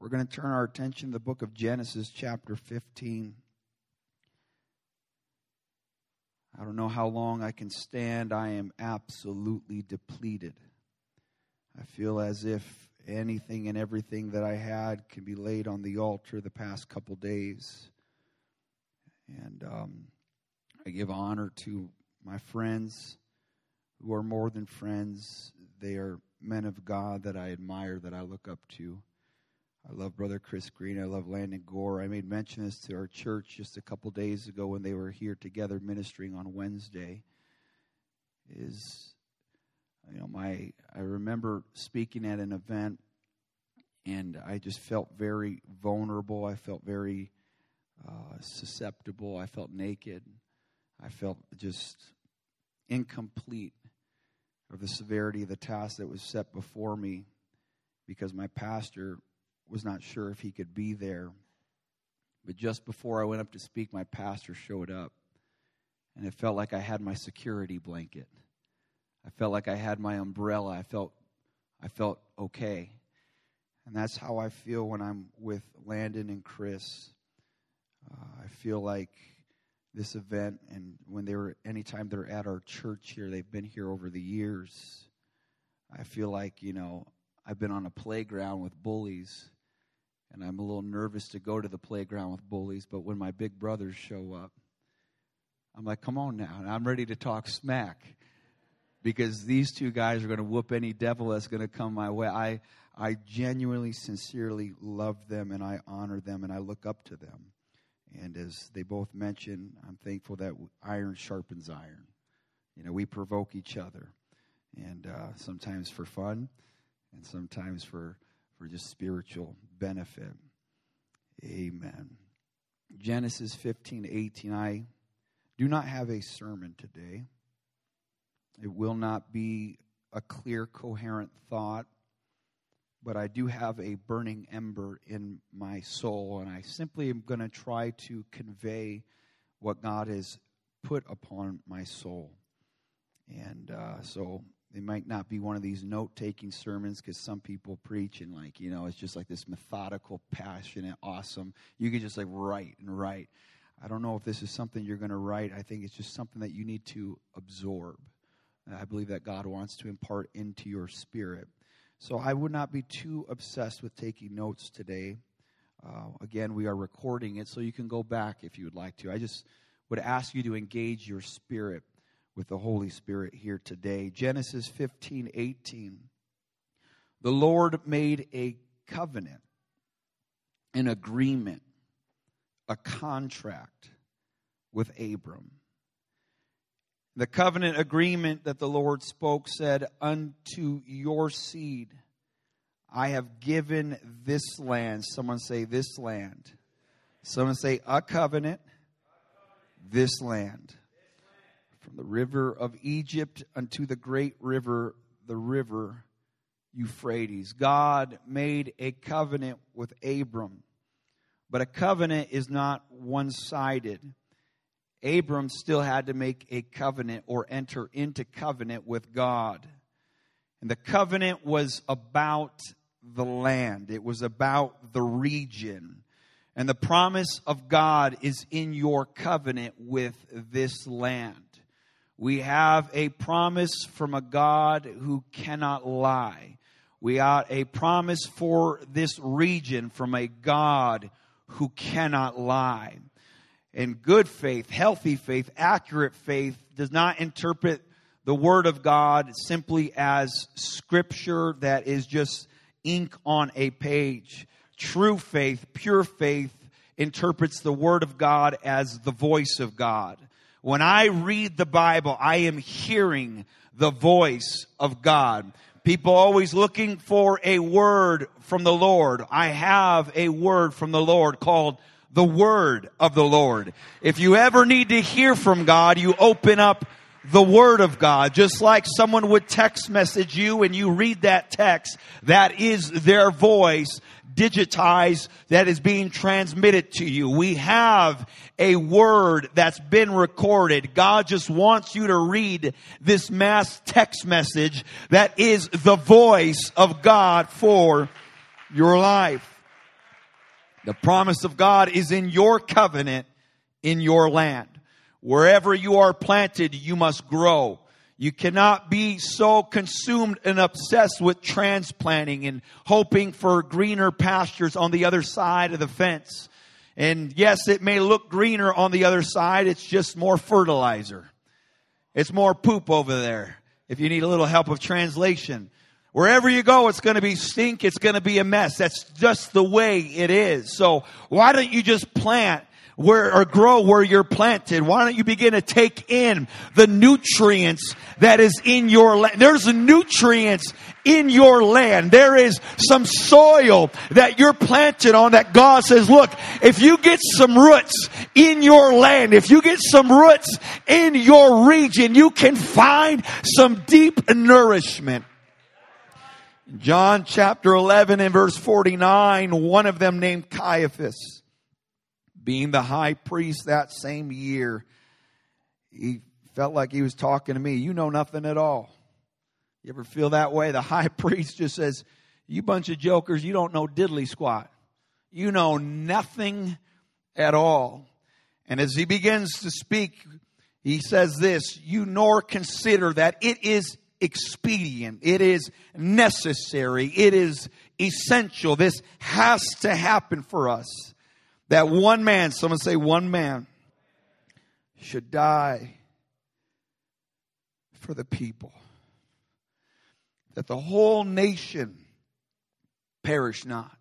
We're going to turn our attention to the book of Genesis, chapter 15. I don't know how long I can stand. I am absolutely depleted. I feel as if anything and everything that I had can be laid on the altar the past couple days. And um, I give honor to my friends who are more than friends. They are men of God that I admire, that I look up to. I love Brother Chris Green. I love Landon Gore. I made mention this to our church just a couple days ago when they were here together ministering on Wednesday. Is you know my I remember speaking at an event and I just felt very vulnerable. I felt very uh, susceptible. I felt naked. I felt just incomplete of the severity of the task that was set before me because my pastor was not sure if he could be there. But just before I went up to speak, my pastor showed up. And it felt like I had my security blanket. I felt like I had my umbrella. I felt I felt okay. And that's how I feel when I'm with Landon and Chris. Uh, I feel like this event and when they were anytime they're at our church here, they've been here over the years. I feel like, you know, I've been on a playground with bullies and I'm a little nervous to go to the playground with bullies, but when my big brothers show up, I'm like, come on now. And I'm ready to talk smack because these two guys are going to whoop any devil that's going to come my way. I, I genuinely, sincerely love them and I honor them and I look up to them. And as they both mentioned, I'm thankful that iron sharpens iron. You know, we provoke each other, and uh, sometimes for fun, and sometimes for for just spiritual benefit. Amen. Genesis 15, 18. I do not have a sermon today. It will not be a clear, coherent thought, but I do have a burning ember in my soul, and I simply am going to try to convey what God has put upon my soul. And uh, so it might not be one of these note taking sermons because some people preach and, like, you know, it's just like this methodical, passionate, awesome. You can just like write and write. I don't know if this is something you're going to write. I think it's just something that you need to absorb. I believe that God wants to impart into your spirit. So I would not be too obsessed with taking notes today. Uh, again, we are recording it, so you can go back if you would like to. I just would ask you to engage your spirit with the Holy Spirit here today. Genesis 15 18. The Lord made a covenant, an agreement, a contract with Abram. The covenant agreement that the Lord spoke said, Unto your seed I have given this land. Someone say, This land. Someone say, A covenant, this land from the river of Egypt unto the great river, the river Euphrates. God made a covenant with Abram, but a covenant is not one sided. Abram still had to make a covenant or enter into covenant with God. And the covenant was about the land, it was about the region. And the promise of God is in your covenant with this land. We have a promise from a God who cannot lie. We have a promise for this region from a God who cannot lie. And good faith, healthy faith, accurate faith does not interpret the Word of God simply as scripture that is just ink on a page. True faith, pure faith, interprets the Word of God as the voice of God. When I read the Bible, I am hearing the voice of God. People always looking for a word from the Lord. I have a word from the Lord called the word of the Lord. If you ever need to hear from God, you open up the word of God. Just like someone would text message you and you read that text, that is their voice digitized that is being transmitted to you. We have a word that's been recorded. God just wants you to read this mass text message that is the voice of God for your life. The promise of God is in your covenant, in your land. Wherever you are planted, you must grow. You cannot be so consumed and obsessed with transplanting and hoping for greener pastures on the other side of the fence. And yes, it may look greener on the other side. It's just more fertilizer. It's more poop over there. If you need a little help of translation. Wherever you go, it's going to be stink. It's going to be a mess. That's just the way it is. So why don't you just plant where, or grow where you're planted? Why don't you begin to take in the nutrients that is in your land? There's nutrients in your land. There is some soil that you're planted on that God says, look, if you get some roots in your land, if you get some roots in your region, you can find some deep nourishment. John chapter 11 and verse 49, one of them named Caiaphas, being the high priest that same year, he felt like he was talking to me. You know nothing at all. You ever feel that way? The high priest just says, You bunch of jokers, you don't know diddly squat. You know nothing at all. And as he begins to speak, he says this, you nor consider that it is expedient. It is necessary. It is essential. This has to happen for us. That one man, someone say one man, should die for the people. That the whole nation perish not.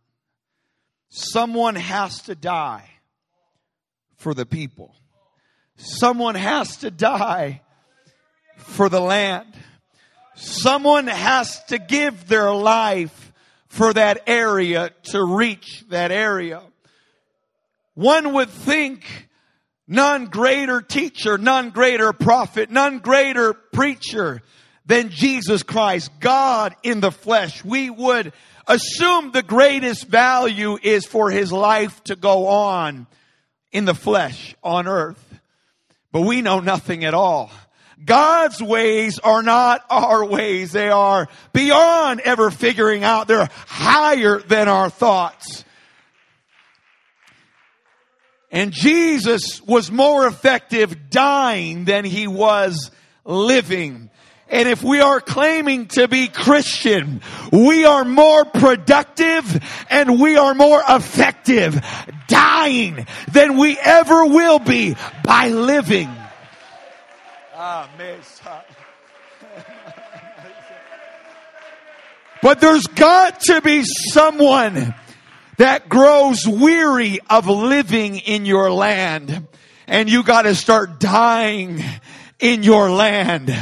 Someone has to die for the people. Someone has to die for the land. Someone has to give their life for that area to reach that area. One would think none greater teacher, none greater prophet, none greater preacher than Jesus Christ, God in the flesh. We would assume the greatest value is for his life to go on in the flesh on earth. But we know nothing at all. God's ways are not our ways. They are beyond ever figuring out. They're higher than our thoughts. And Jesus was more effective dying than he was living. And if we are claiming to be Christian, we are more productive and we are more effective dying than we ever will be by living. Ah, but there's got to be someone that grows weary of living in your land. And you gotta start dying in your land.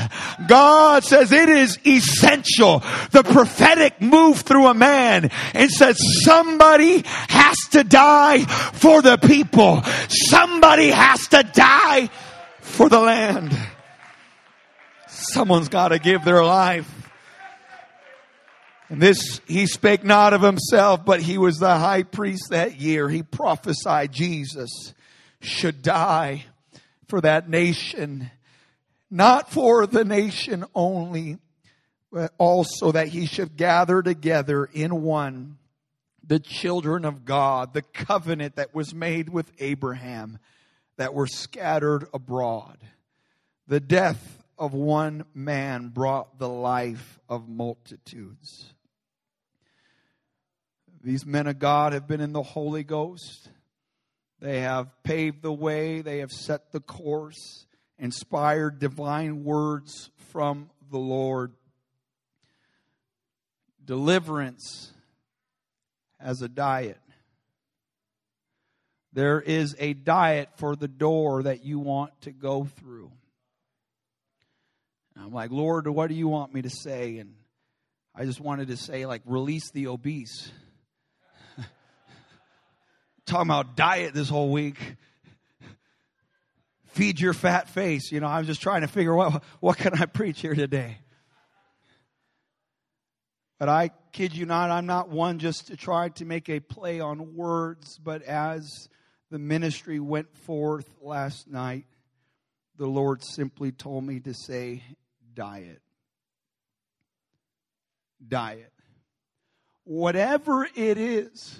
God says it is essential. The prophetic move through a man and says somebody has to die for the people. Somebody has to die for the land. Someone's got to give their life. And this, he spake not of himself, but he was the high priest that year. He prophesied Jesus should die for that nation, not for the nation only, but also that he should gather together in one the children of God, the covenant that was made with Abraham that were scattered abroad. The death of one man brought the life of multitudes. These men of God have been in the Holy Ghost. They have paved the way, they have set the course, inspired divine words from the Lord. Deliverance as a diet. There is a diet for the door that you want to go through. I'm like, Lord, what do you want me to say? And I just wanted to say, like, release the obese. Talking about diet this whole week. Feed your fat face. You know, I'm just trying to figure what what can I preach here today. But I kid you not, I'm not one just to try to make a play on words, but as the ministry went forth last night, the Lord simply told me to say, diet. Diet. Whatever it is,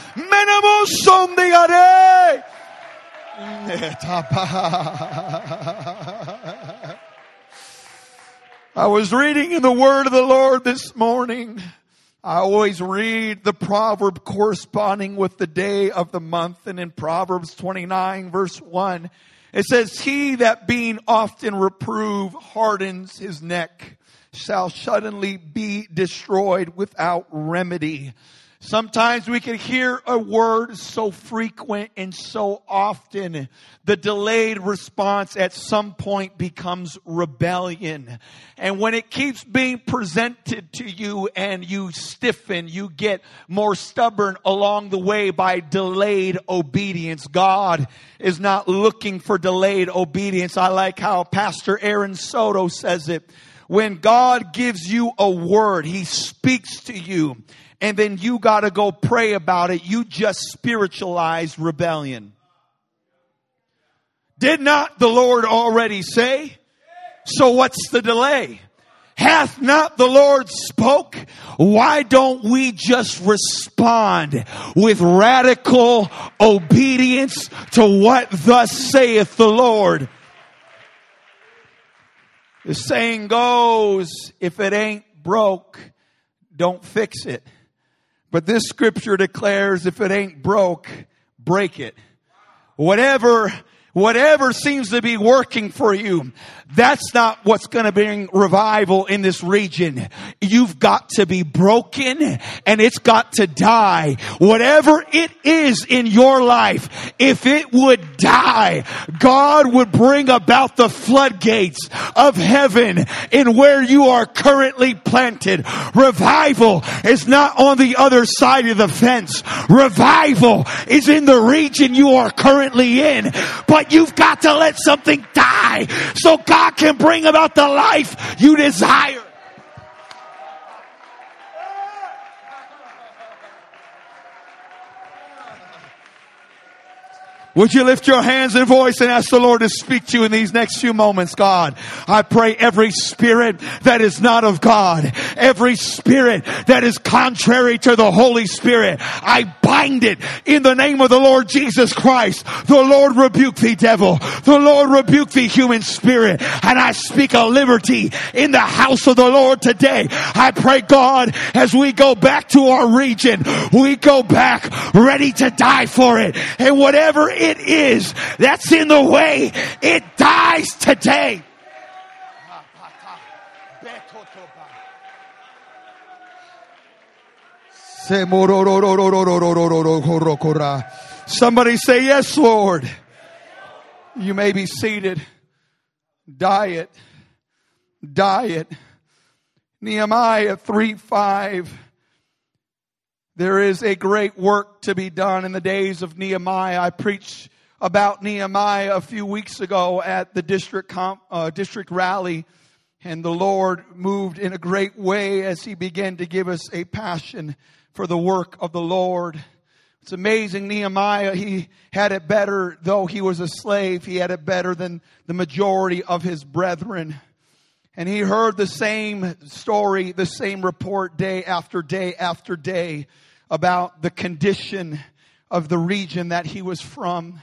I was reading in the word of the Lord this morning. I always read the proverb corresponding with the day of the month and in Proverbs 29 verse 1, it says, he that being often reproved hardens his neck shall suddenly be destroyed without remedy. Sometimes we can hear a word so frequent and so often, the delayed response at some point becomes rebellion. And when it keeps being presented to you and you stiffen, you get more stubborn along the way by delayed obedience. God is not looking for delayed obedience. I like how Pastor Aaron Soto says it. When God gives you a word, He speaks to you and then you gotta go pray about it. You just spiritualized rebellion. Did not the Lord already say? So what's the delay? Hath not the Lord spoke? Why don't we just respond with radical obedience to what thus saith the Lord? The saying goes, if it ain't broke, don't fix it. But this scripture declares if it ain't broke, break it. Whatever Whatever seems to be working for you, that's not what's going to bring revival in this region. You've got to be broken and it's got to die. Whatever it is in your life, if it would die, God would bring about the floodgates of heaven in where you are currently planted. Revival is not on the other side of the fence. Revival is in the region you are currently in. But you've got to let something die so God can bring about the life you desire. Would you lift your hands and voice and ask the Lord to speak to you in these next few moments, God? I pray every spirit that is not of God, every spirit that is contrary to the Holy Spirit, I bind it in the name of the Lord Jesus Christ. The Lord rebuke thee, devil. The Lord rebuke thee, human spirit. And I speak a liberty in the house of the Lord today. I pray, God, as we go back to our region, we go back ready to die for it. And whatever it is that's in the way, it dies today. Somebody say yes, Lord. You may be seated. Diet. Diet. Nehemiah 3 5 there is a great work to be done in the days of Nehemiah. I preached about Nehemiah a few weeks ago at the district comp, uh, district rally, and the Lord moved in a great way as He began to give us a passion for the work of the Lord. It's amazing. Nehemiah, he had it better, though he was a slave, he had it better than the majority of his brethren. And he heard the same story, the same report day after day after day about the condition of the region that he was from.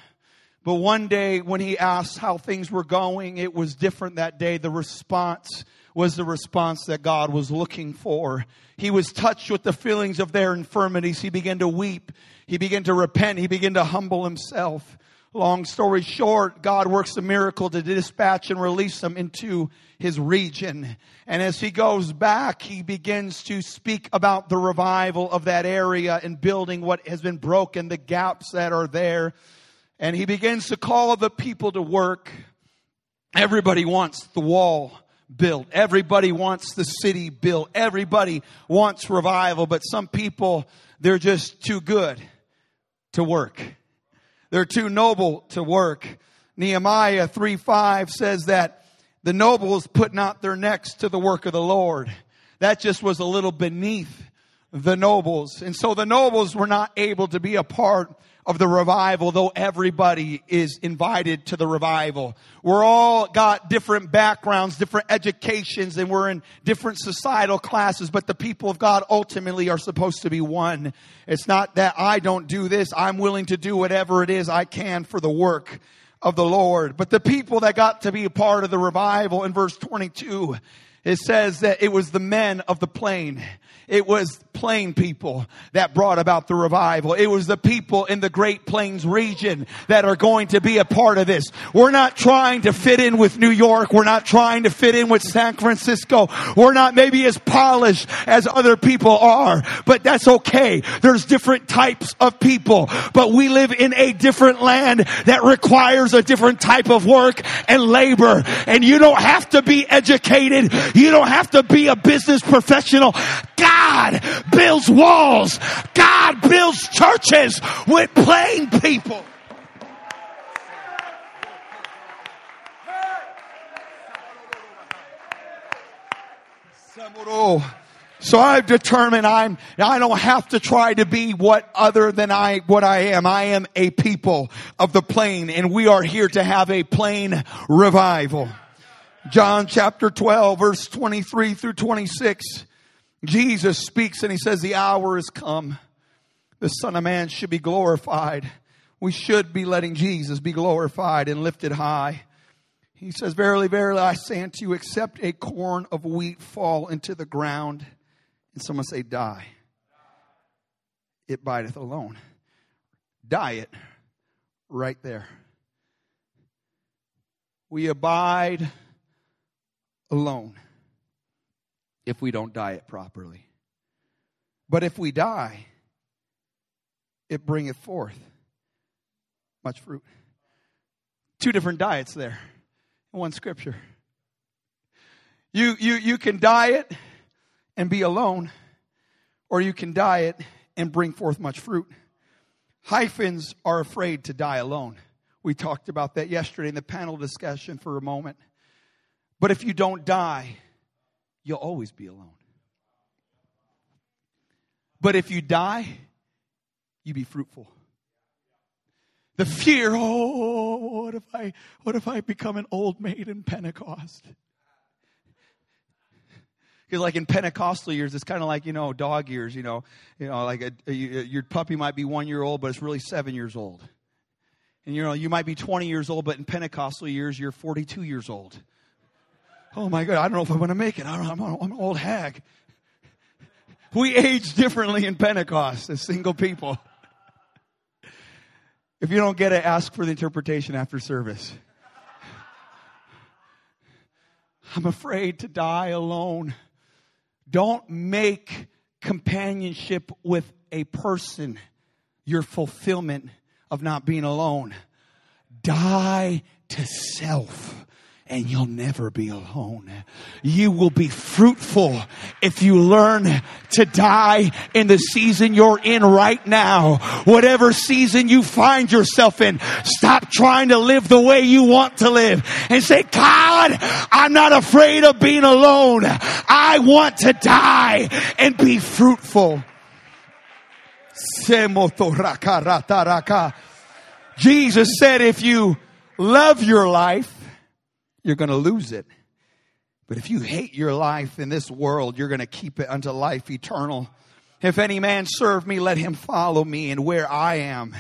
But one day when he asked how things were going, it was different that day. The response was the response that God was looking for. He was touched with the feelings of their infirmities. He began to weep. He began to repent. He began to humble himself. Long story short, God works a miracle to dispatch and release them into his region. And as he goes back, he begins to speak about the revival of that area and building what has been broken, the gaps that are there. And he begins to call the people to work. Everybody wants the wall built. Everybody wants the city built. Everybody wants revival, but some people, they're just too good. to work. They're too noble to work. Nehemiah 3 5 says that the nobles put not their necks to the work of the Lord. That just was a little beneath the nobles. And so the nobles were not able to be a part of the revival, though everybody is invited to the revival. We're all got different backgrounds, different educations, and we're in different societal classes, but the people of God ultimately are supposed to be one. It's not that I don't do this, I'm willing to do whatever it is I can for the work of the Lord. But the people that got to be a part of the revival in verse 22, it says that it was the men of the plain. It was plain people that brought about the revival. It was the people in the Great Plains region that are going to be a part of this. We're not trying to fit in with New York. We're not trying to fit in with San Francisco. We're not maybe as polished as other people are, but that's okay. There's different types of people, but we live in a different land that requires a different type of work and labor. And you don't have to be educated. You don't have to be a business professional. God builds walls. God builds churches with plain people. So I've determined I'm, I don't have to try to be what other than I, what I am. I am a people of the plain and we are here to have a plain revival. John chapter 12 verse 23 through 26. Jesus speaks and he says, the hour has come. The son of man should be glorified. We should be letting Jesus be glorified and lifted high. He says, verily, verily, I say unto you, except a corn of wheat fall into the ground and someone say, die, it bideth alone. Die it right there. We abide alone if we don't diet properly. But if we die, it bringeth forth much fruit. Two different diets there in one scripture. You, you, you can diet and be alone, or you can diet and bring forth much fruit. Hyphens are afraid to die alone. We talked about that yesterday in the panel discussion for a moment. But if you don't die, you'll always be alone. But if you die, you be fruitful. The fear, oh, what if I, what if I become an old maid in Pentecost? Because like in Pentecostal years, it's kind of like, you know, dog years, you know, you know, like a, a, your puppy might be one year old, but it's really seven years old. And you know, you might be 20 years old, but in Pentecostal years, you're 42 years old. Oh my God, I don't know if I'm going to make it. I am an old hag. We age differently in Pentecost as single people. If you don't get it, ask for the interpretation after service. I'm afraid to die alone. Don't make companionship with a person your fulfillment of not being alone. Die to self and you'll never be alone. You will be fruitful if you learn to die in the season you're in right now. Whatever season you find yourself in, stop trying to live the way you want to live and say, God, I'm not afraid of being alone. I want to die and be fruitful. Jesus said, if you love your life, you're going to lose it. But if you hate your life in this world, you're going to keep it unto life eternal. If any man serve me, let him follow me, and where I am,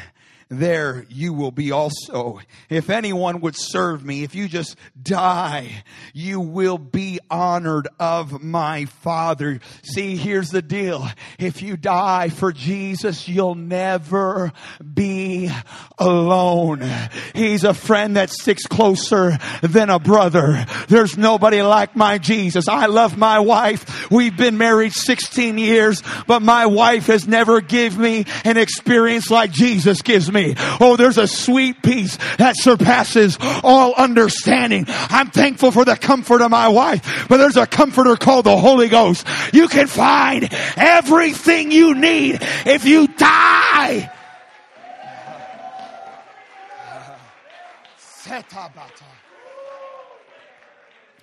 there you will be also. If anyone would serve me, if you just die, you will be honored of my Father. See, here's the deal. If you die for Jesus, you'll never be alone. He's a friend that sticks closer than a brother. There's nobody like my Jesus. I love my wife. We've been married 16 years, but my wife has never given me an experience like Jesus gives me me. Oh, there's a sweet peace that surpasses all understanding. I'm thankful for the comfort of my wife, but there's a comforter called the Holy Ghost. You can find everything you need if you die.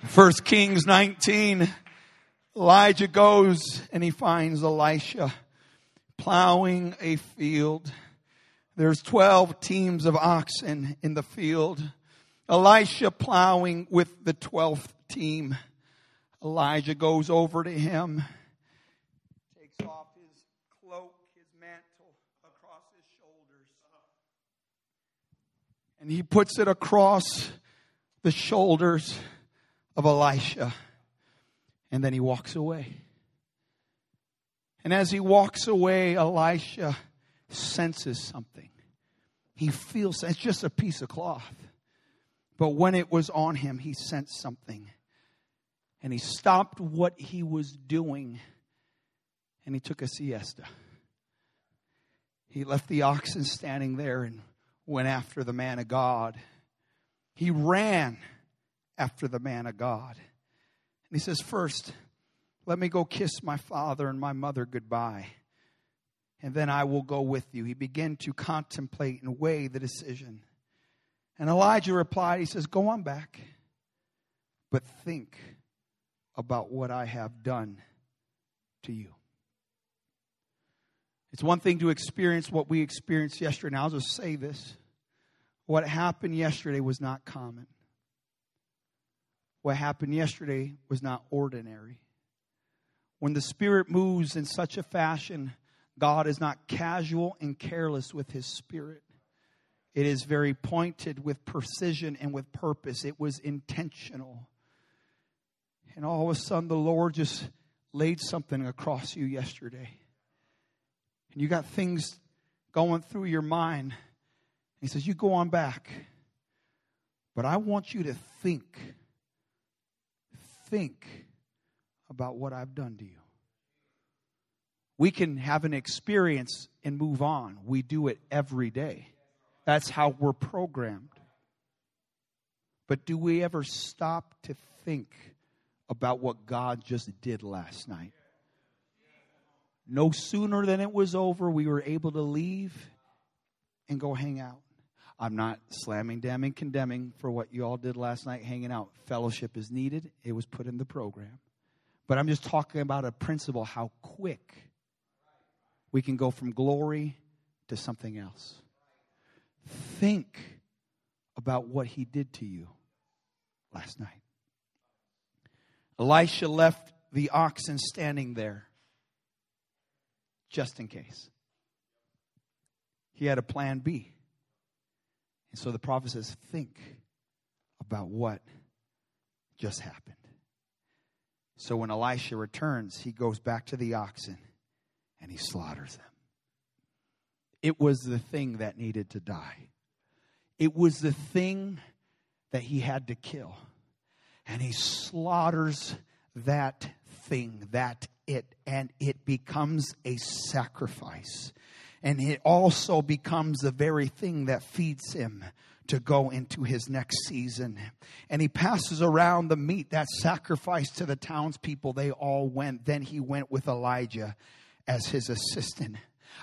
First Kings 19, Elijah goes and he finds Elisha plowing a field. There's 12 teams of oxen in the field. Elisha plowing with the 12th team. Elijah goes over to him, takes off his cloak, his mantle across his shoulders, and he puts it across the shoulders of Elisha. And then he walks away. And as he walks away, Elisha senses something. He feels it's just a piece of cloth. But when it was on him, he sensed something. And he stopped what he was doing and he took a siesta. He left the oxen standing there and went after the man of God. He ran after the man of God. And he says, First, let me go kiss my father and my mother goodbye, and then I will go with you. He began to contemplate and weigh the decision. And Elijah replied, He says, Go on back, but think about what I have done to you. It's one thing to experience what we experienced yesterday. Now, I'll just say this. What happened yesterday was not common. What happened yesterday was not ordinary. When the Spirit moves in such a fashion, God is not casual and careless with His Spirit. It is very pointed with precision and with purpose. It was intentional. And all of a sudden, the Lord just laid something across you yesterday. And you got things going through your mind. He says, You go on back. But I want you to think think about what I've done to you. We can have an experience and move on. We do it every day. That's how we're programmed. But do we ever stop to think about what God just did last night? No sooner than it was over, we were able to leave and go hang out. I'm not slamming, damning, condemning for what you all did last night hanging out. Fellowship is needed, it was put in the program. But I'm just talking about a principle how quick we can go from glory to something else. Think about what he did to you last night. Elisha left the oxen standing there just in case. He had a plan B. And so the prophet says, think about what just happened. So when Elisha returns, he goes back to the oxen and he slaughters them. It was the thing that needed to die. It was the thing that he had to kill. And he slaughters that thing, that it, and it becomes a sacrifice and it also becomes the very thing that feeds him to go into his next season. And he passes around the meat, that sacrifice to the townspeople. They all went. Then he went with Elijah as his assistant.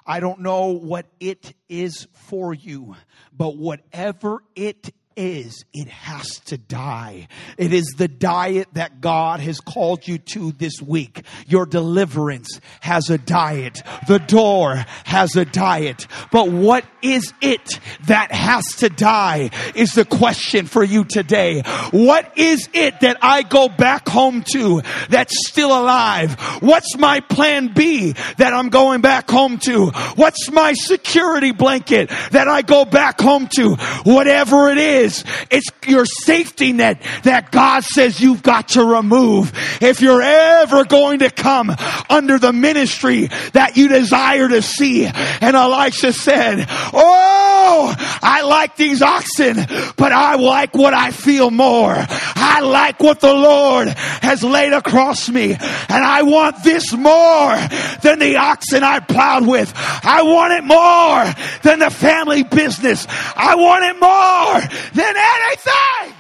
I don't know what it is for you, but whatever it is, it has to die. It is the diet that God has called you to this week. Your deliverance has a diet. The door has a diet. But what is it that has to die is the question for you today. What is it that I go back home to that's still alive? What's my plan B that I'm going back home to? What's my security blanket that I go back home to? Whatever it is, is. It's your safety net that God says you've got to remove. If you're ever going to come under the ministry that you desire to see. And Elisha said, Oh, I like these oxen, but I like what I feel more. I like what the Lord has laid across me. And I want this more than the oxen I plowed with. I want it more than the family business. I want it more than anything.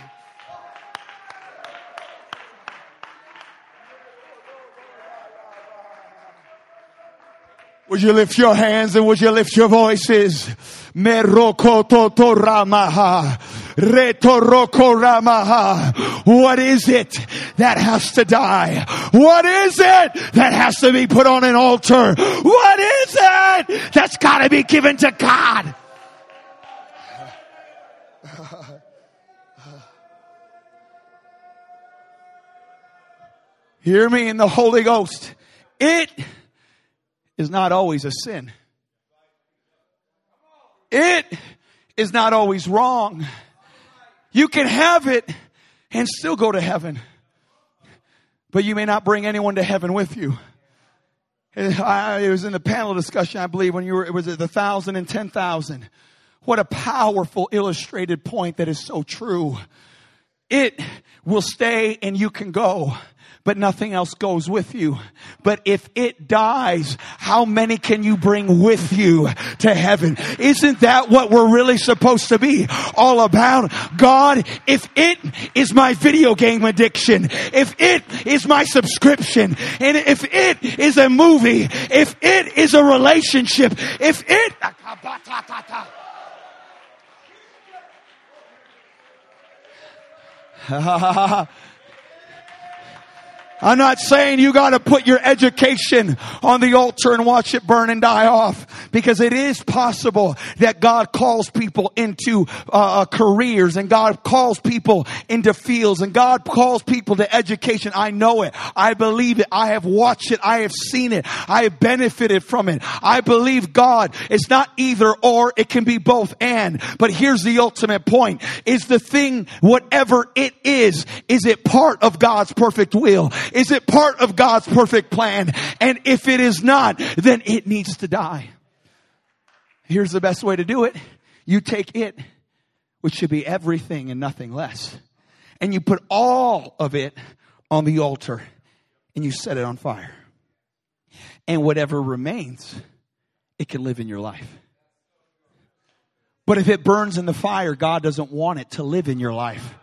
Would you lift your hands and would you lift your voices? What is it that has to die? What is it that has to be put on an altar? What is it that's gotta be given to God? Hear me in the Holy Ghost. It is not always a sin. It is not always wrong. You can have it and still go to heaven. But you may not bring anyone to heaven with you. it was in the panel discussion, I believe, when you were, it was at the thousand and ten thousand. What a powerful illustrated point that is so true. It will stay and you can go but nothing else goes with you. But if it dies, how many can you bring with you to heaven? Isn't that what we're really supposed to be all about? God, if it is my video game addiction, if it is my subscription, and if it is a movie, if it is a relationship, if it, I'm not saying you got to put your education on the altar and watch it burn and die off because it is possible that God calls people into uh, uh, careers and God calls people into fields and God calls people to education. I know it. I believe it. I have watched it. I have seen it. I have benefited from it. I believe God. It's not either or. It can be both and. But here's the ultimate point. Is the thing, whatever it is, is it part of God's perfect will? Is it part of God's perfect plan? And if it is not, then it needs to die. Here's the best way to do it. You take it, which should be everything and nothing less, and you put all of it on the altar and you set it on fire. And whatever remains, it can live in your life. But if it burns in the fire, God doesn't want it to live in your life.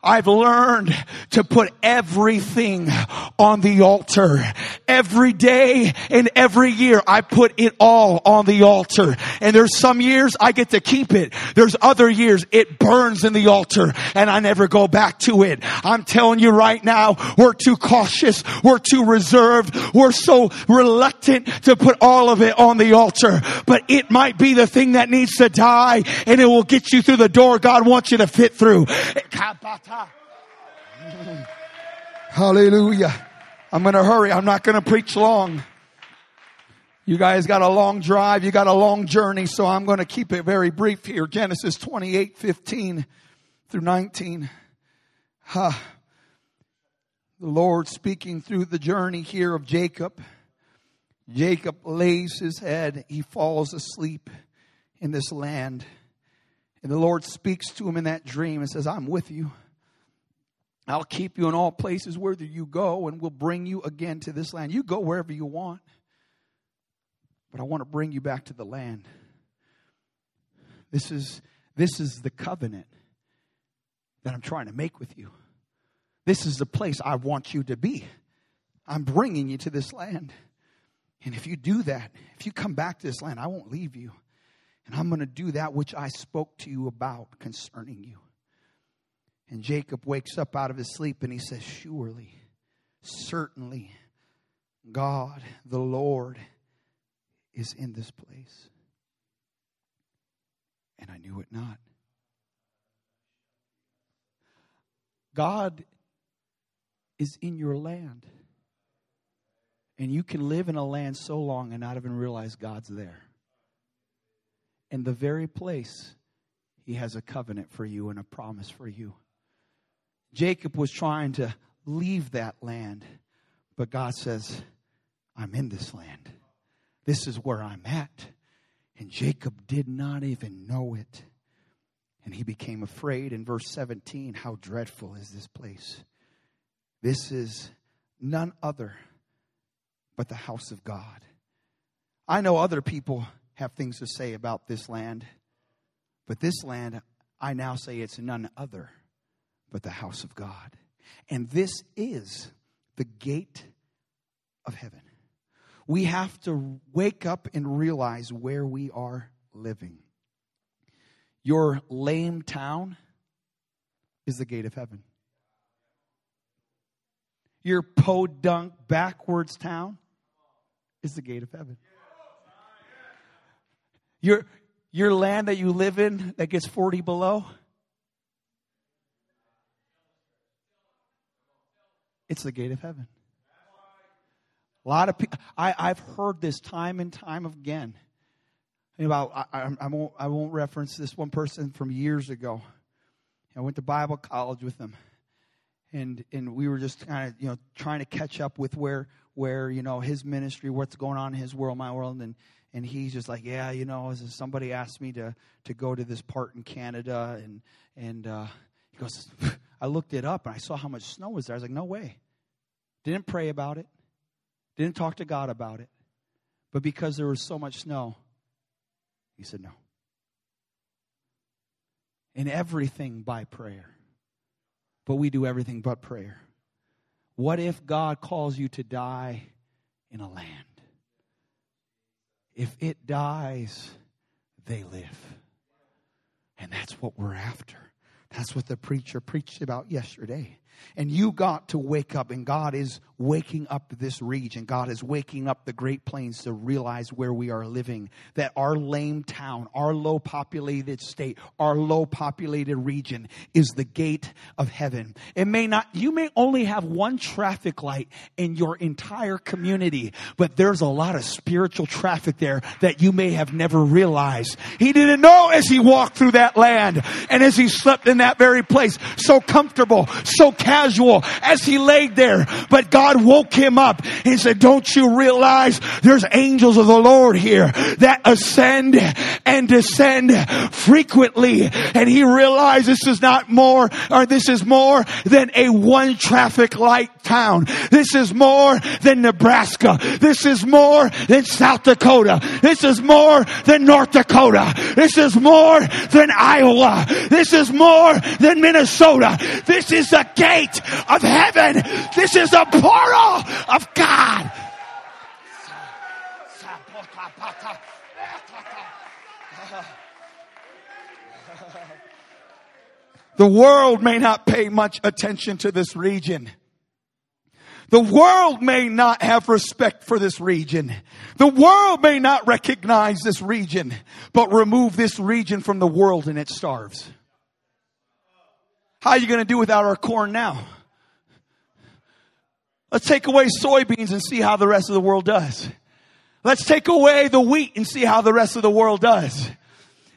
I've learned to put everything on the altar. Every day and every year I put it all on the altar. And there's some years I get to keep it. There's other years it burns in the altar and I never go back to it. I'm telling you right now, we're too cautious. We're too reserved. We're so reluctant to put all of it on the altar. But it might be the thing that needs to die and it will get you through the door God wants you to fit through. Hallelujah. I'm going to hurry. I'm not going to preach long. You guys got a long drive. You got a long journey. So I'm going to keep it very brief here. Genesis 28, 15 through 19. Huh. The Lord speaking through the journey here of Jacob. Jacob lays his head. He falls asleep in this land. And the Lord speaks to him in that dream and says, I'm with you. I'll keep you in all places whether you go, and will bring you again to this land. You go wherever you want, but I want to bring you back to the land. This is, this is the covenant that I'm trying to make with you. This is the place I want you to be. I'm bringing you to this land. And if you do that, if you come back to this land, I won't leave you. And I'm going to do that which I spoke to you about concerning you. And Jacob wakes up out of his sleep and he says, Surely, certainly, God, the Lord, is in this place. And I knew it not. God is in your land. And you can live in a land so long and not even realize God's there. In the very place, He has a covenant for you and a promise for you. Jacob was trying to leave that land, but God says, I'm in this land. This is where I'm at. And Jacob did not even know it. And he became afraid in verse 17. How dreadful is this place? This is none other but the house of God. I know other people have things to say about this land, but this land, I now say it's none other but the house of God. And this is the gate of heaven. We have to wake up and realize where we are living. Your lame town is the gate of heaven. Your podunk backwards town is the gate of heaven. Your, your land that you live in that gets 40 below, it's the gate of heaven. A lot of people, I, I've heard this time and time again. About, I, I, won't, I won't reference this one person from years ago. I went to Bible college with him, and and we were just kind of you know trying to catch up with where where you know his ministry, what's going on in his world, my world, and and he's just like, yeah, you know, somebody asked me to to go to this part in Canada, and and uh, he goes, I looked it up and I saw how much snow was there. I was like, no way. Didn't pray about it, didn't talk to God about it, but because there was so much snow, he said no. In everything by prayer, but we do everything but prayer. What if God calls you to die in a land? If it dies, they live. And that's what we're after. That's what the preacher preached about yesterday. And you got to wake up, and God is waking up this region. God is waking up the Great Plains to realize where we are living. That our lame town, our low populated state, our low populated region is the gate of heaven. It may not, you may only have one traffic light in your entire community, but there's a lot of spiritual traffic there that you may have never realized. He didn't know as he walked through that land and as he slept in that very place, so comfortable, so casual as he laid there. But God woke him up and said, don't you realize there's angels of the Lord here that ascend and descend frequently. And he realized this is not more or this is more than a one traffic light town. This is more than Nebraska. This is more than South Dakota. This is more than North Dakota. This is more than Iowa. This is more than Minnesota. This is the gate gate of heaven. This is a portal of God. The world may not pay much attention to this region. The world may not have respect for this region. The world may not recognize this region, but remove this region from the world and it starves. How are you going to do without our corn now? Let's take away soybeans and see how the rest of the world does. Let's take away the wheat and see how the rest of the world does.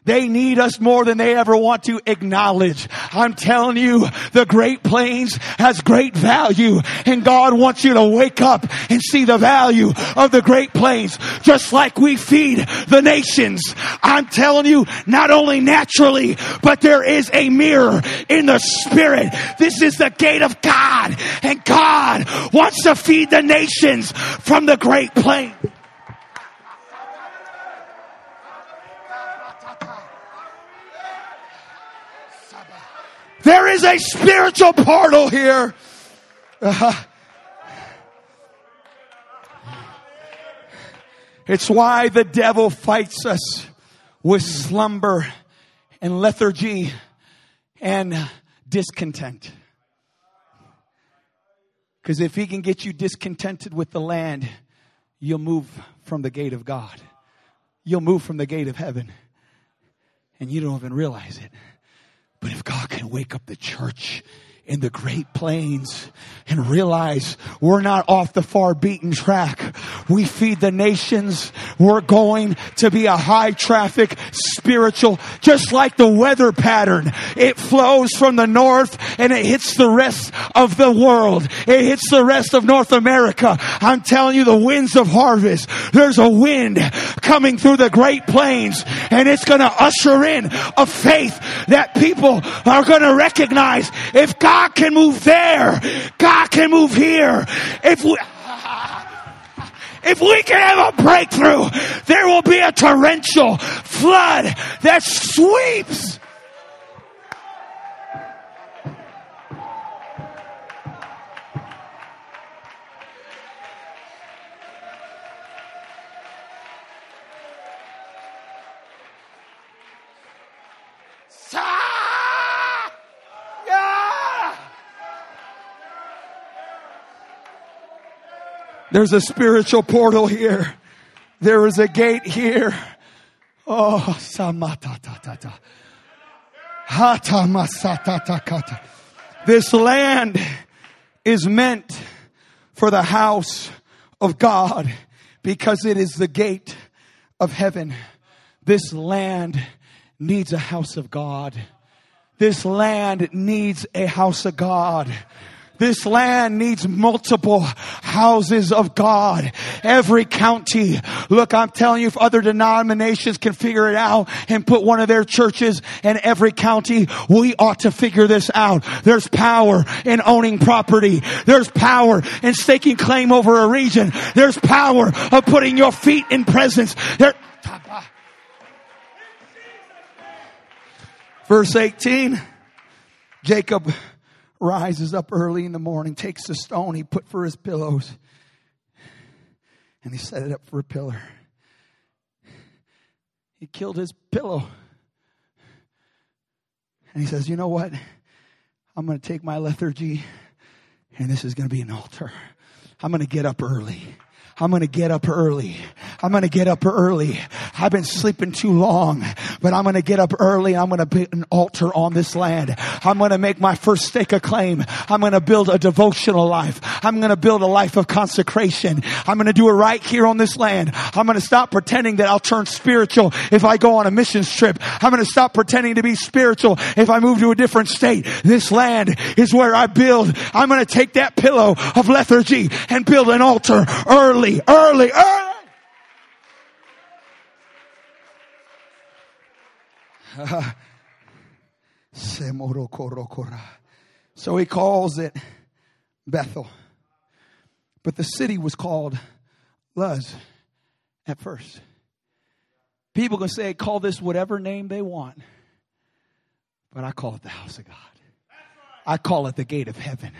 They need us more than they ever want to acknowledge. I'm telling you, the Great Plains has great value and God wants you to wake up and see the value of the Great Plains just like we feed the nations. I'm telling you, not only naturally, but there is a mirror in the spirit. This is the gate of God and God wants to feed the nations from the Great Plains. There is a spiritual portal here. Uh-huh. It's why the devil fights us with slumber and lethargy and discontent. Because if he can get you discontented with the land, you'll move from the gate of God. You'll move from the gate of heaven. And you don't even realize it. But if God can wake up the church in the Great Plains and realize we're not off the far beaten track. We feed the nations. We're going to be a high traffic spiritual, just like the weather pattern. It flows from the north and it hits the rest of the world. It hits the rest of North America. I'm telling you the winds of harvest. There's a wind coming through the Great Plains and it's going to usher in a faith that people are going to recognize if God God can move there. God can move here. If we, if we can have a breakthrough, there will be a torrential flood that sweeps There's a spiritual portal here. There is a gate here. Oh, samatatata. Hata masatatakata. This land is meant for the house of God because it is the gate of heaven. This land needs a house of God. This land needs a house of God. This land needs multiple houses of God. Every county. Look, I'm telling you, if other denominations can figure it out and put one of their churches in every county, we ought to figure this out. There's power in owning property. There's power in staking claim over a region. There's power of putting your feet in presence. There, Verse 18, Jacob rises up early in the morning, takes the stone he put for his pillows, and he set it up for a pillar. He killed his pillow. And he says, You know what? I'm going to take my lethargy, and this is going to be an altar. I'm going to get up early. I'm going to get up early. I'm going to get up early. I've been sleeping too long, but I'm going to get up early. I'm going to build an altar on this land. I'm going to make my first stake of claim. I'm going to build a devotional life. I'm going to build a life of consecration. I'm going to do it right here on this land. I'm going to stop pretending that I'll turn spiritual if I go on a missions trip. I'm going to stop pretending to be spiritual if I move to a different state. This land is where I build. I'm going to take that pillow of lethargy and build an altar early early, early, so he calls it Bethel. But the city was called Luz at first. People can say, call this whatever name they want. But I call it the house of God. I call it the gate of heaven.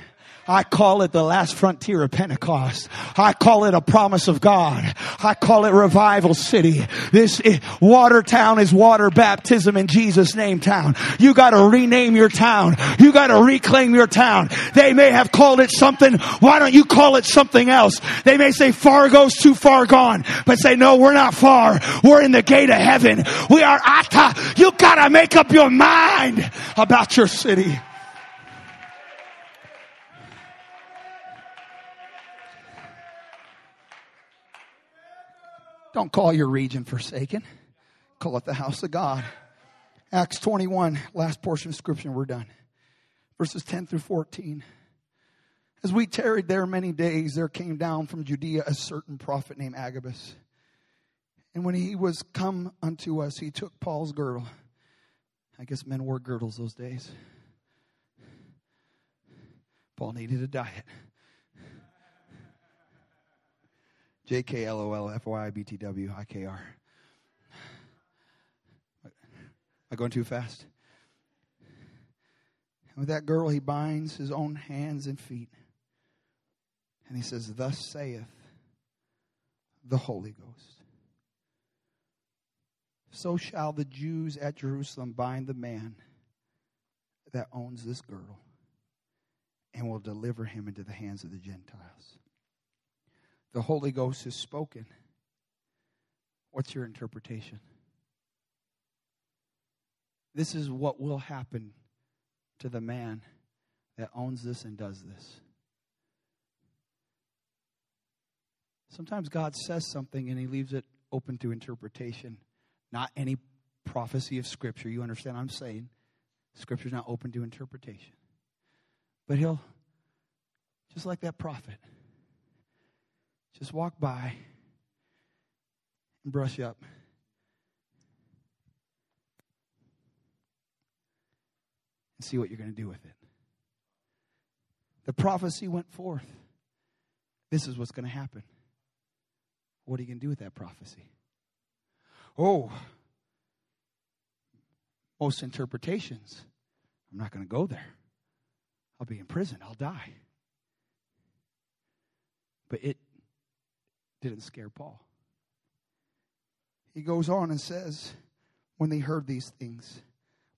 I call it the last frontier of Pentecost. I call it a promise of God. I call it revival city. This is, Watertown is water baptism in Jesus name town. You gotta rename your town. You gotta reclaim your town. They may have called it something. Why don't you call it something else? They may say Fargo's too far gone, but say no, we're not far. We're in the gate of heaven. We are Atta. You gotta make up your mind about your city. Don't call your region forsaken. Call it the house of God. Acts 21, last portion of scripture, we're done. Verses 10 through 14. As we tarried there many days, there came down from Judea a certain prophet named Agabus. And when he was come unto us, he took Paul's girdle. I guess men wore girdles those days. Paul needed a diet. J K L O L F Y B T W I K R. Am I going too fast? And with that girl, he binds his own hands and feet. And he says, Thus saith the Holy Ghost. So shall the Jews at Jerusalem bind the man that owns this girdle and will deliver him into the hands of the Gentiles the Holy Ghost has spoken. What's your interpretation? This is what will happen to the man that owns this and does this. Sometimes God says something and he leaves it open to interpretation. Not any prophecy of Scripture. You understand I'm saying? Scripture's not open to interpretation. But he'll, just like that prophet, just walk by and brush up. And see what you're going to do with it. The prophecy went forth. This is what's going to happen. What are you going to do with that prophecy? Oh, most interpretations. I'm not going to go there. I'll be in prison. I'll die. But it didn't scare Paul. He goes on and says, when they heard these things,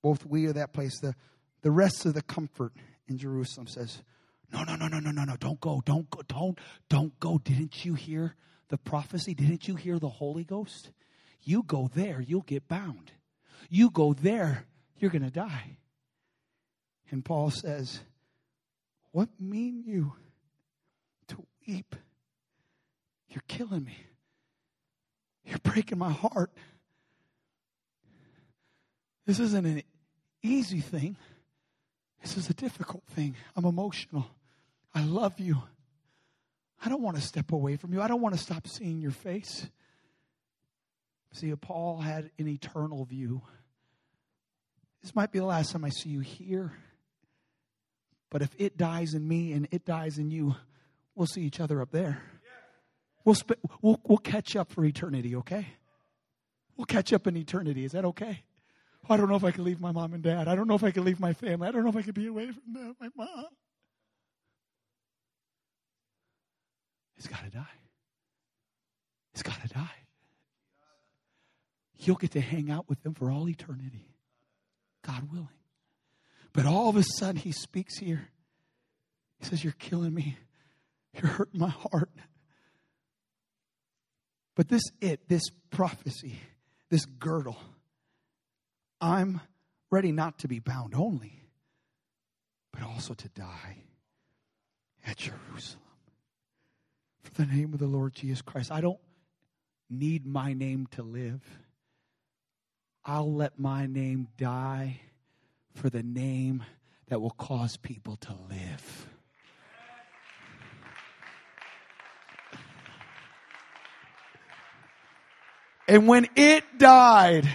both we of that place, the, the rest of the comfort in Jerusalem says, No, no, no, no, no, no, no. Don't go. Don't go. Don't, don't go. Didn't you hear the prophecy? Didn't you hear the Holy Ghost? You go there, you'll get bound. You go there, you're going to die. And Paul says, What mean you to weep? You're killing me. You're breaking my heart. This isn't an easy thing. This is a difficult thing. I'm emotional. I love you. I don't want to step away from you. I don't want to stop seeing your face. See, Paul had an eternal view. This might be the last time I see you here. But if it dies in me and it dies in you, we'll see each other up there. We'll, sp- we'll, we'll catch up for eternity, okay? We'll catch up in eternity. Is that okay? I don't know if I can leave my mom and dad. I don't know if I can leave my family. I don't know if I can be away from them, my mom. It's got to die. It's got to die. You'll get to hang out with them for all eternity, God willing. But all of a sudden, he speaks here. He says, You're killing me. You're hurting my heart. But this it, this prophecy, this girdle, I'm ready not to be bound only, but also to die at Jerusalem. For the name of the Lord Jesus Christ. I don't need my name to live. I'll let my name die for the name that will cause people to live. And when it died,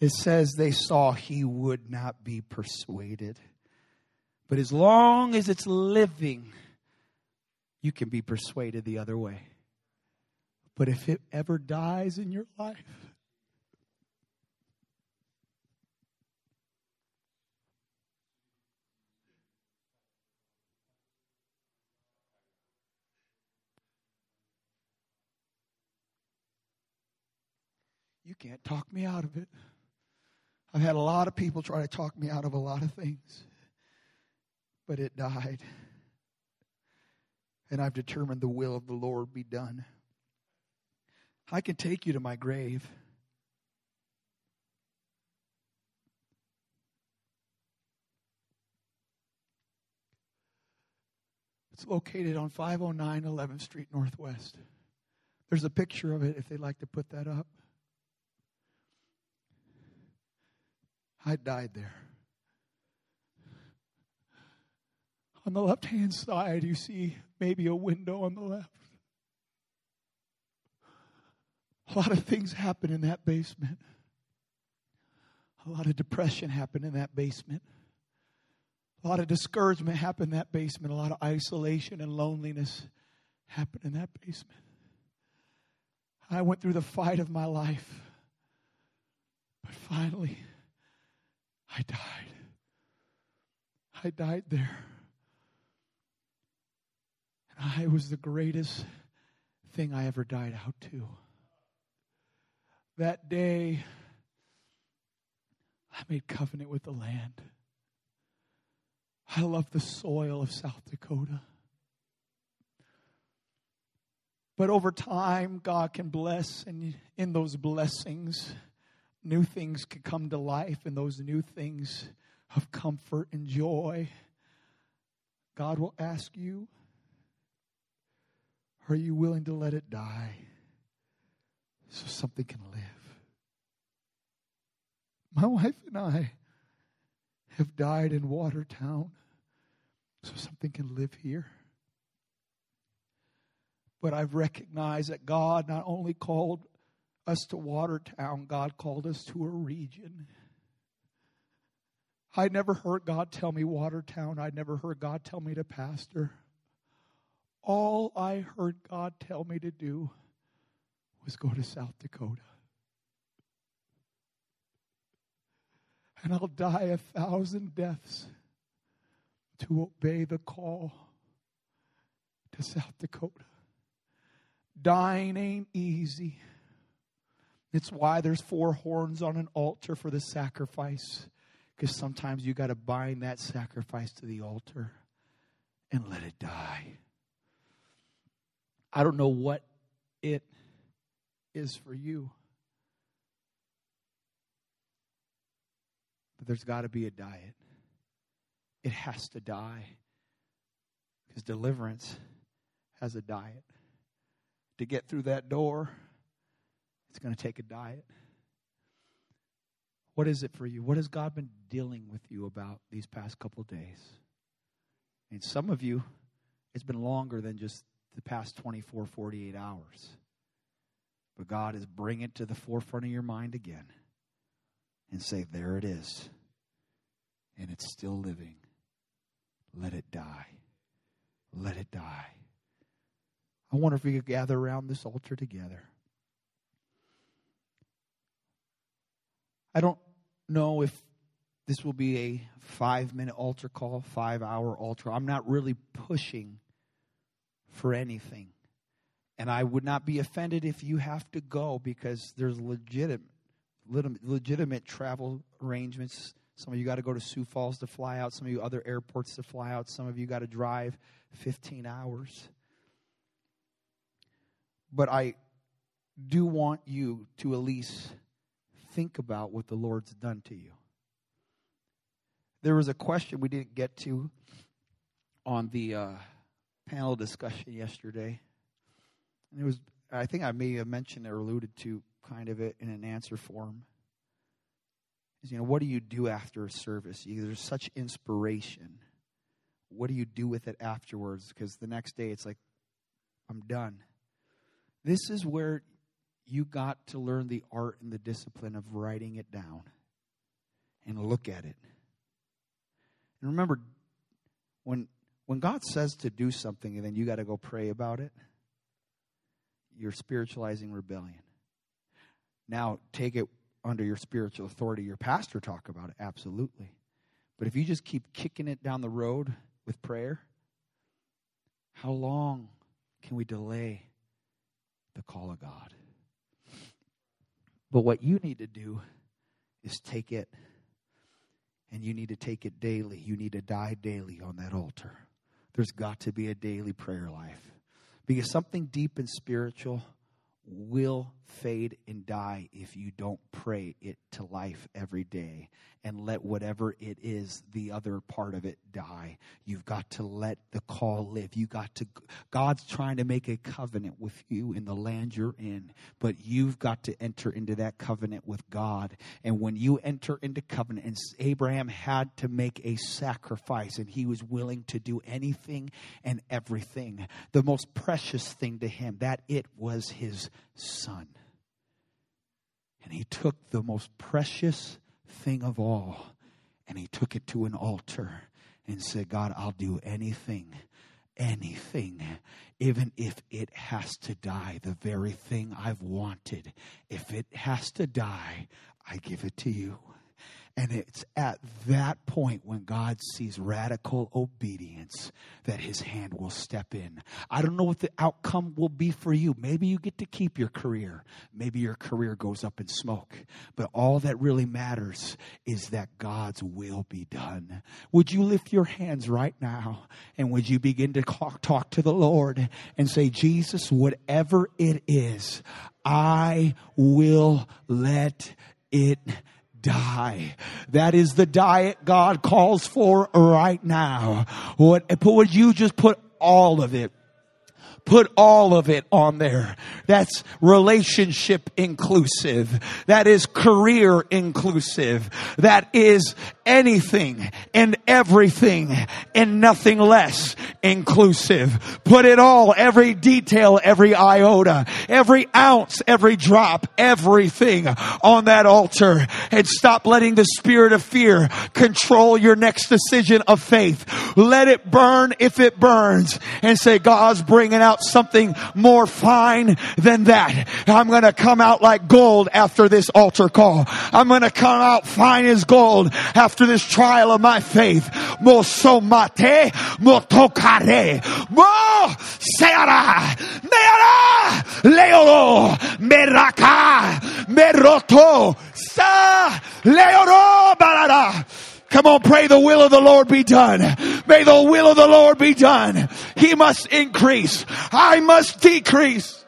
it says they saw he would not be persuaded. But as long as it's living, you can be persuaded the other way. But if it ever dies in your life, can't talk me out of it. I've had a lot of people try to talk me out of a lot of things, but it died. And I've determined the will of the Lord be done. I can take you to my grave. It's located on 509 11th Street Northwest. There's a picture of it if they'd like to put that up. I died there. On the left hand side, you see maybe a window on the left. A lot of things happen in that basement. A lot of depression happened in that basement. A lot of discouragement happened in that basement. A lot of isolation and loneliness happened in that basement. I went through the fight of my life. But finally, I died. I died there. And I was the greatest thing I ever died out to. That day, I made covenant with the land. I love the soil of South Dakota. But over time, God can bless, and in those blessings, new things can come to life, and those new things of comfort and joy. God will ask you, Are you willing to let it die so something can live? My wife and I have died in Watertown so something can live here. But I've recognized that God not only called us to Watertown, God called us to a region. I never heard God tell me Watertown. I never heard God tell me to pastor. All I heard God tell me to do was go to South Dakota. And I'll die a thousand deaths to obey the call to South Dakota. Dying ain't easy. It's why there's four horns on an altar for the sacrifice. Because sometimes you got to bind that sacrifice to the altar and let it die. I don't know what it is for you. But there's got to be a diet. It has to die. Because deliverance has a diet. To get through that door, it's going to take a diet. What is it for you? What has God been dealing with you about these past couple days? And some of you, it's been longer than just the past 24, 48 hours. But God is bringing it to the forefront of your mind again and say, There it is. And it's still living. Let it die. Let it die. I wonder if we could gather around this altar together. I don't know if this will be a five minute altar call, five hour altar. I'm not really pushing for anything. And I would not be offended if you have to go because there's legitimate, legitimate travel arrangements. Some of you got to go to Sioux Falls to fly out. Some of you other airports to fly out. Some of you got to drive 15 hours. But I do want you to at least think about what the Lord's done to you. There was a question we didn't get to on the uh, panel discussion yesterday. And it was, I think I may have mentioned or alluded to kind of it in an answer form. Is, you know, what do you do after a service? There's such inspiration. What do you do with it afterwards? Because the next day it's like, I'm done. This is where you got to learn the art and the discipline of writing it down and look at it. And remember, when, when God says to do something and then you got to go pray about it, you're spiritualizing rebellion. Now, take it under your spiritual authority, your pastor talk about it, absolutely. But if you just keep kicking it down the road with prayer, how long can we delay the call of God? But what you need to do is take it, and you need to take it daily. You need to die daily on that altar. There's got to be a daily prayer life. Because something deep and spiritual will fade and die if you don't pray it to life every day and let whatever it is the other part of it die. You've got to let the call live. You got to god's trying to make a covenant with you in the land you're in but you've got to enter into that covenant with god. And when you enter into covenant and abraham had to make a sacrifice and he was willing to do anything and everything the most precious thing to him that it was his son and he took the most precious thing of all and he took it to an altar and said, God, I'll do anything, anything, even if it has to die, the very thing I've wanted. If it has to die, I give it to you. And it's at that point when God sees radical obedience that his hand will step in. I don't know what the outcome will be for you. Maybe you get to keep your career. Maybe your career goes up in smoke. But all that really matters is that God's will be done. Would you lift your hands right now and would you begin to talk, to the Lord and say, Jesus, whatever it is, I will let it die. That is the diet God calls for right now. What, would you just put all of it Put all of it on there. That's relationship inclusive. That is career inclusive. That is anything and everything and nothing less inclusive. Put it all, every detail, every iota, every ounce, every drop, everything on that altar and stop letting the spirit of fear control your next decision of faith. Let it burn if it burns and say, God's bringing out something more fine than that. I'm going to come out like gold after this altar call. I'm going to come out fine as gold after this trial of my faith. Mo somate, mo seara, meara, leoro, meraka, meroto, sa, leoro, barara. Come on, pray the will of the Lord be done. May the will of the Lord be done. He must increase. I must decrease.